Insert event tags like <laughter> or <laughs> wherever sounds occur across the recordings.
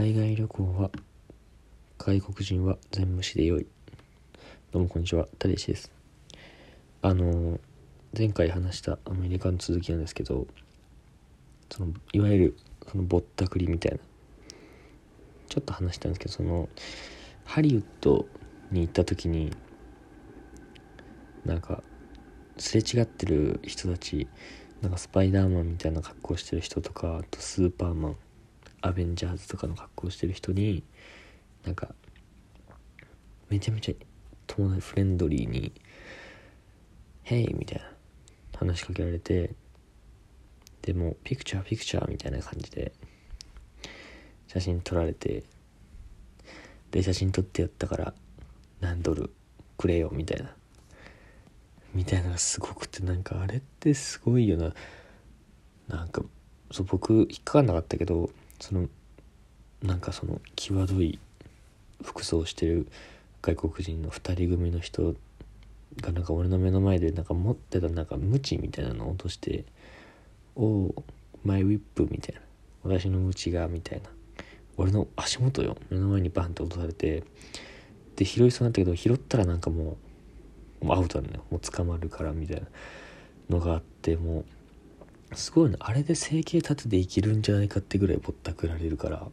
海外旅行は外国人は全無視でよい。どうもこんにちはたけしです。あの前回話したアメリカの続きなんですけどそのいわゆるそのぼったくりみたいな。ちょっと話したんですけどそのハリウッドに行った時になんかすれ違ってる人たちなんかスパイダーマンみたいな格好してる人とかあとスーパーマン。アベンジャーズとかの格好してる人になんかめちゃめちゃ友達フレンドリーに「ヘイ!」みたいな話しかけられてでもピクチャーピクチャーみたいな感じで写真撮られてで写真撮ってやったから何ドルくれよみたいなみたいなのがすごくてなんかあれってすごいよななんかそう僕引っかかんなかったけどそのなんかその際どい服装をしてる外国人の2人組の人がなんか俺の目の前でなんか持ってたなんかムチみたいなのを落として「おおマイウィップ」みたいな「私のムチが」みたいな。俺の足元よ。目の前にバンって落とされてで拾いそうになったけど拾ったらなんかもうもうアウトなのよ。もう捕まるからみたいなのがあってもうすごいねあれで生計立てていけるんじゃないかってぐらいぼったくられるから。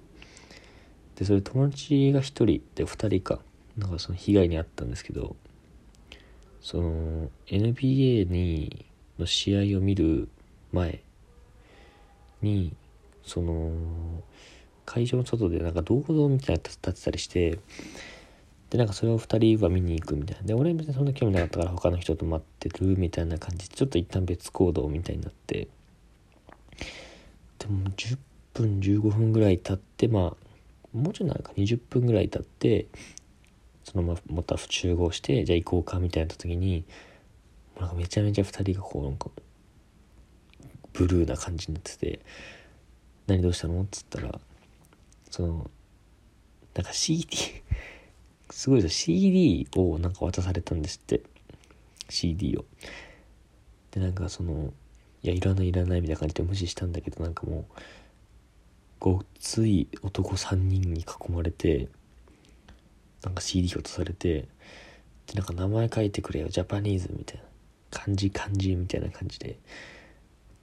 でそれ友達が1人で2人か。なんかその被害に遭ったんですけどその NBA にの試合を見る前にその会場の外でなんか銅像みたいなの立ってたりしてでなんかそれを2人は見に行くみたいな。で俺別にそんな興味なかったから他の人と待ってるみたいな感じでちょっと一旦別行動みたいになって。でも10分15分ぐらい経ってまあもうちょいなんか20分ぐらい経ってそのまままた集合してじゃあ行こうかみたいな時になんかめちゃめちゃ2人がこうなんかブルーな感じになってて「何どうしたの?」っつったらそのなんか CD すごいです CD をなんか渡されたんですって。CD を。でなんかそのいやいらないいらないみたいな感じで無視したんだけどなんかもうごっつい男3人に囲まれてなんか CD 渡されてでなんか名前書いてくれよジャパニーズみたいな漢字漢字みたいな感じで。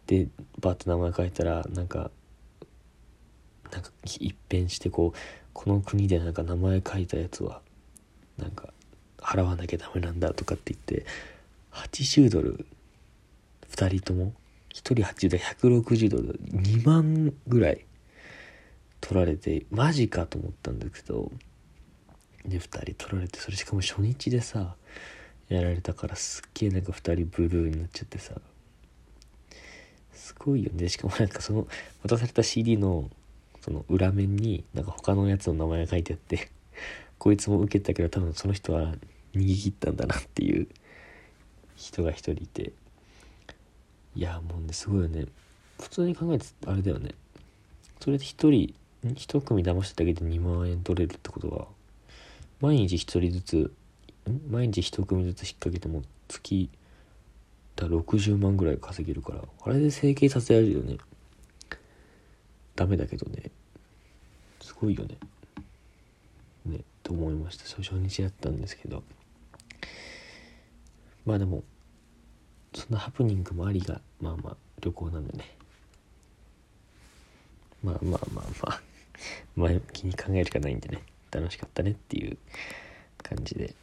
でバーッと名前書いたらなんかなんか一変してこうこの国でなんか名前書いたやつはなんか払わなきゃダメなんだとかって言って80ドル2人とも1人80ドル160ドル2万ぐらい取られてマジかと思ったんだけどで2人取られてそれしかも初日でさやられたからすっげえなんか2人ブルーになっちゃってさすごいよね。しかもなんかその渡された CD のその裏面になんか他のやつの名前が書いてあってこいつも受けたけど多分その人は逃げ切ったんだなっていう人が一人いて。いやもうねすごいよね。普通に考えてあれだよね。それで一人一組騙しただけで2万円取れるってことは毎日一人ずつ毎日一組ずつ引っ掛けても月だ60万ぐらい稼げるからあれで整形させられるよね。ダメだけどね。すごいよね。ねと思いました。初日だったんですけど。まあでもそんなハプニングもありがまあまあ旅行なんでね。まあまあまあまあ。<laughs> 前向きに考えるしかないんでね。楽しかったねっていう感じで。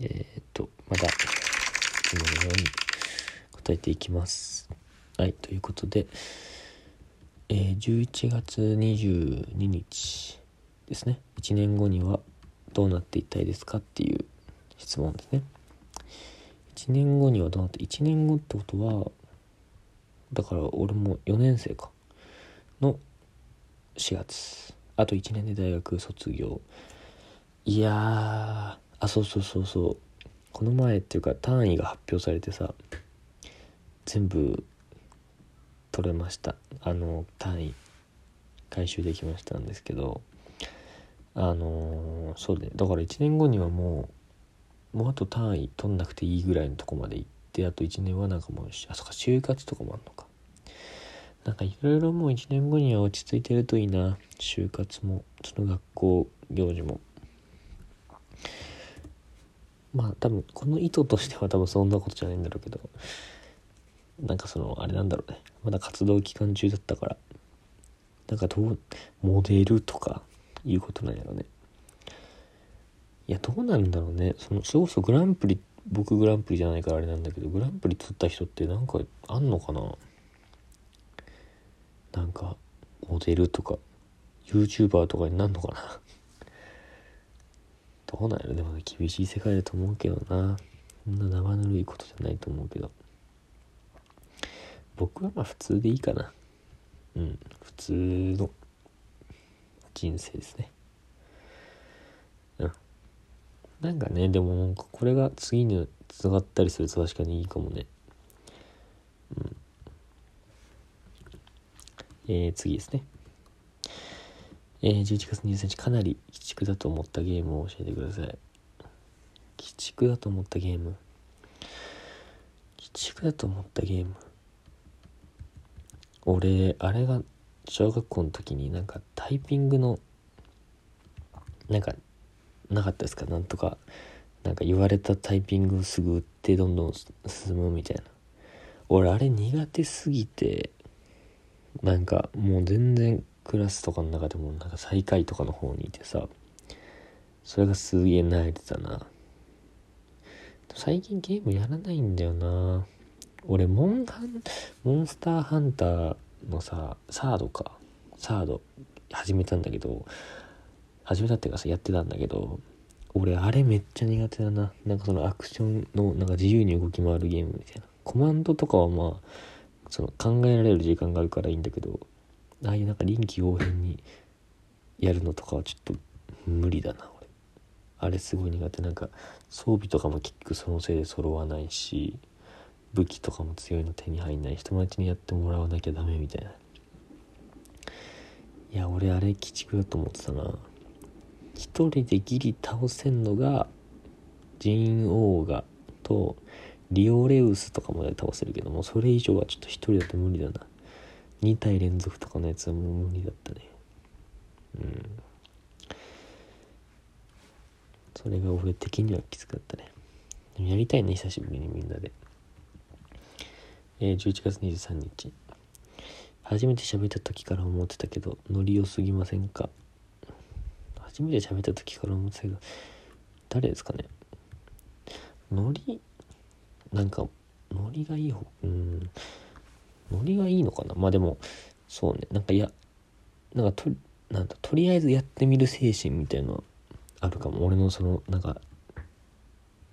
えー、っとまた今のように答えていきます。はいということで。えー、11月22日ですね。1年後にはどうなっていたいですかっていう質問ですね。1年後にはどうなって1年後ってことはだから俺も4年生か。の4月。あと1年で大学卒業。いやあそうそうそうそう。この前っていうか単位が発表されてさ全部取れました。あの単位回収できましたんですけどあのそうでだから1年後にはもうもうあと単位取んなくていいぐらいのとこまで行ってあと1年はなんかもうあそっか就活とかもあんのか。なんかいろいろもう1年後には落ち着いてるといいな。就活もその学校行事も。まあ多分この意図としては <laughs> 多分そんなことじゃないんだろうけどなんかそのあれなんだろうね。まだ活動期間中だったから。なんかどうモデルとかいうことなんやろうね。いやどうなるんだろうね。そのそれこそグランプリ僕グランプリじゃないからあれなんだけどグランプリ取った人ってなんかあんのかな？なんかモデルとか YouTuber とかになんのかな？<laughs> どうなんやろ？でも厳しい世界だと思うけどな。そんな生ぬるいことじゃないと思うけど。僕はまあ普通でいいかな。うん普通の人生ですねうんなんかねでもなんかこれが次につながったりすると確かにいいかもね。うん。えー、次ですね。えー、11月23日かなり鬼畜だと思ったゲームを教えてください。鬼畜だと思ったゲーム。鬼畜だと思ったゲーム。俺あれが小学校の時になんかタイピングのなんかなかったですか？なんとかなんか言われたタイピングをすぐ打ってどんどん進むみたいな。俺あれ苦手すぎてなんかもう全然クラスとかの中でもなんか最下位とかの方にいてさそれがすげえ慣れてたな。最近ゲームやらないんだよな。俺モンハンモンスターハンターのさサードか。サード始めたんだけど始めたっていうかさやってたんだけど俺あれめっちゃ苦手だな。なんかそのアクションのなんか自由に動き回るゲームみたいな。コマンドとかはまあその考えられる時間があるからいいんだけどああいうなんか臨機応変にやるのとかはちょっと無理だな俺。あれすごい苦手。なんか装備とかも結局そのせいで揃わないし武器とかも強いの手に入んない。し友達にやってもらわなきゃダメみたいな。いや俺あれ鬼畜だと思ってたな。一人でギリ倒せんのがジン・オーガとリオレウスとかまで倒せるけどもそれ以上はちょっと一人だと無理だな。2体連続とかのやつはもう無理だったね。うん。それが俺的にはきつかったね。でもやりたいね久しぶりにみんなで。えー、11月23日。初めて喋った時から思ってたけどノリ良すぎませんか？初めて喋った時から思ってたけど誰ですかね？ノリ？なんかノリがいい方？うん。ノリがいいのかな？まあでもそうね。なんかいやなんかとなんだとりあえずやってみる精神みたいなのあるかも。俺のそのなんか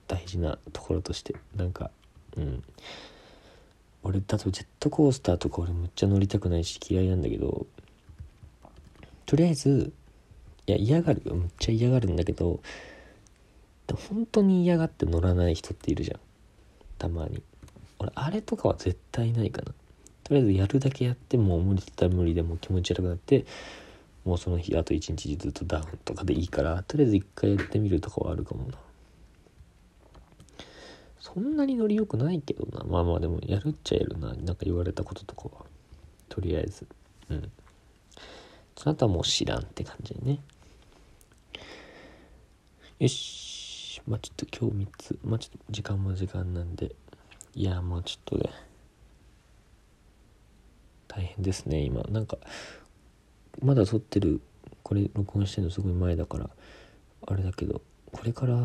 大事なところとして。なんかうん。俺例えばジェットコースターとか俺めっちゃ乗りたくないし嫌いなんだけどとりあえずいや嫌がるよめっちゃ嫌がるんだけど本当に嫌がって乗らない人っているじゃん。たまに。俺あれとかは絶対ないかな。とりあえずやるだけやってもう無理だったら無理でも気持ち悪くなってもうその日あと一日ずっとダウンとかでいいからとりあえず一回やってみるとかはあるかもな。そんなにノリ良くないけどな。まあまあでもやるっちゃやるな。なんか言われたこととかは。とりあえず。うん。その後はもう知らんって感じね。よし。まあちょっと今日3つ。まあちょっと時間も時間なんで。いやまあちょっとね。大変ですね今。なんかまだ撮ってるこれ録音してるのすごい前だからあれだけどこれから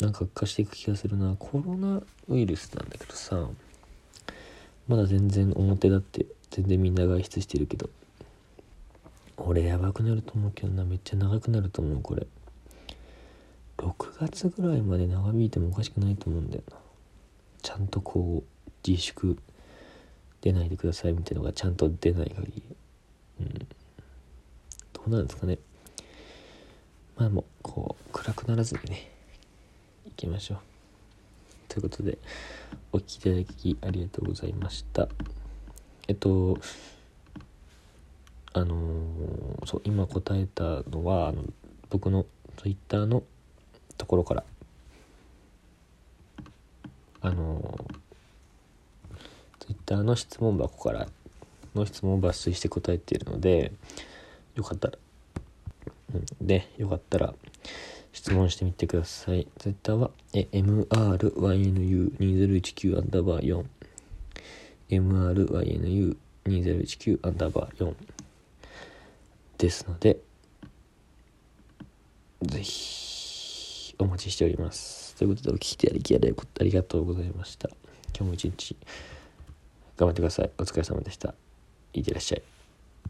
なんか悪化していく気がするな。コロナウイルスなんだけどさまだ全然表だって全然みんな外出してるけど俺やばくなると思うけどな。めっちゃ長くなると思うこれ。6月ぐらいまで長引いてもおかしくないと思うんだよな。ちゃんとこう自粛出ないでくださいみたいなのがちゃんと出ない限り。うん。どうなんですかね。まあもうこう暗くならずにね行きましょう。ということでお聴きいただきありがとうございました。えっとあのー、そう今答えたのはあの僕の Twitter のところから。あの Twitter の質問箱からの質問を抜粋して答えているのでよかったら、うん、でよかったら質問してみてください。Twitter は MRYNU2019 アンダーバー 4MRYNU2019 アンダーバー4ですのでぜひ。お待ちしております。ということでお聞きいただきありがとうございました。今日も一日頑張ってください。お疲れ様でした。いってらっしゃい。